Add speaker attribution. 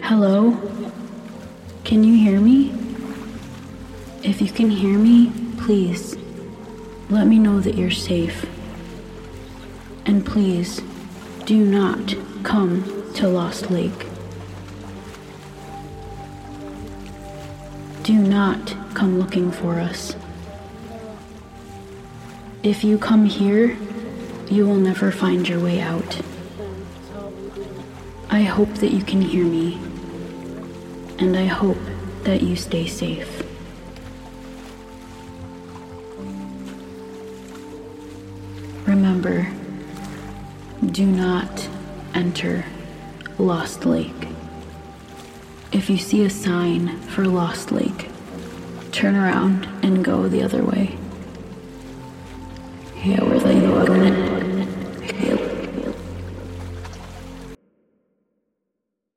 Speaker 1: Hello? Can you hear me? If you can hear me, please let me know that you're safe. And please do not come to Lost Lake. Do not come looking for us. If you come here, you will never find your way out. I hope that you can hear me, and I hope that you stay safe. Remember, do not enter Lost Lake. If you see a sign for Lost Lake, turn around and go the other way. Yeah, we're like,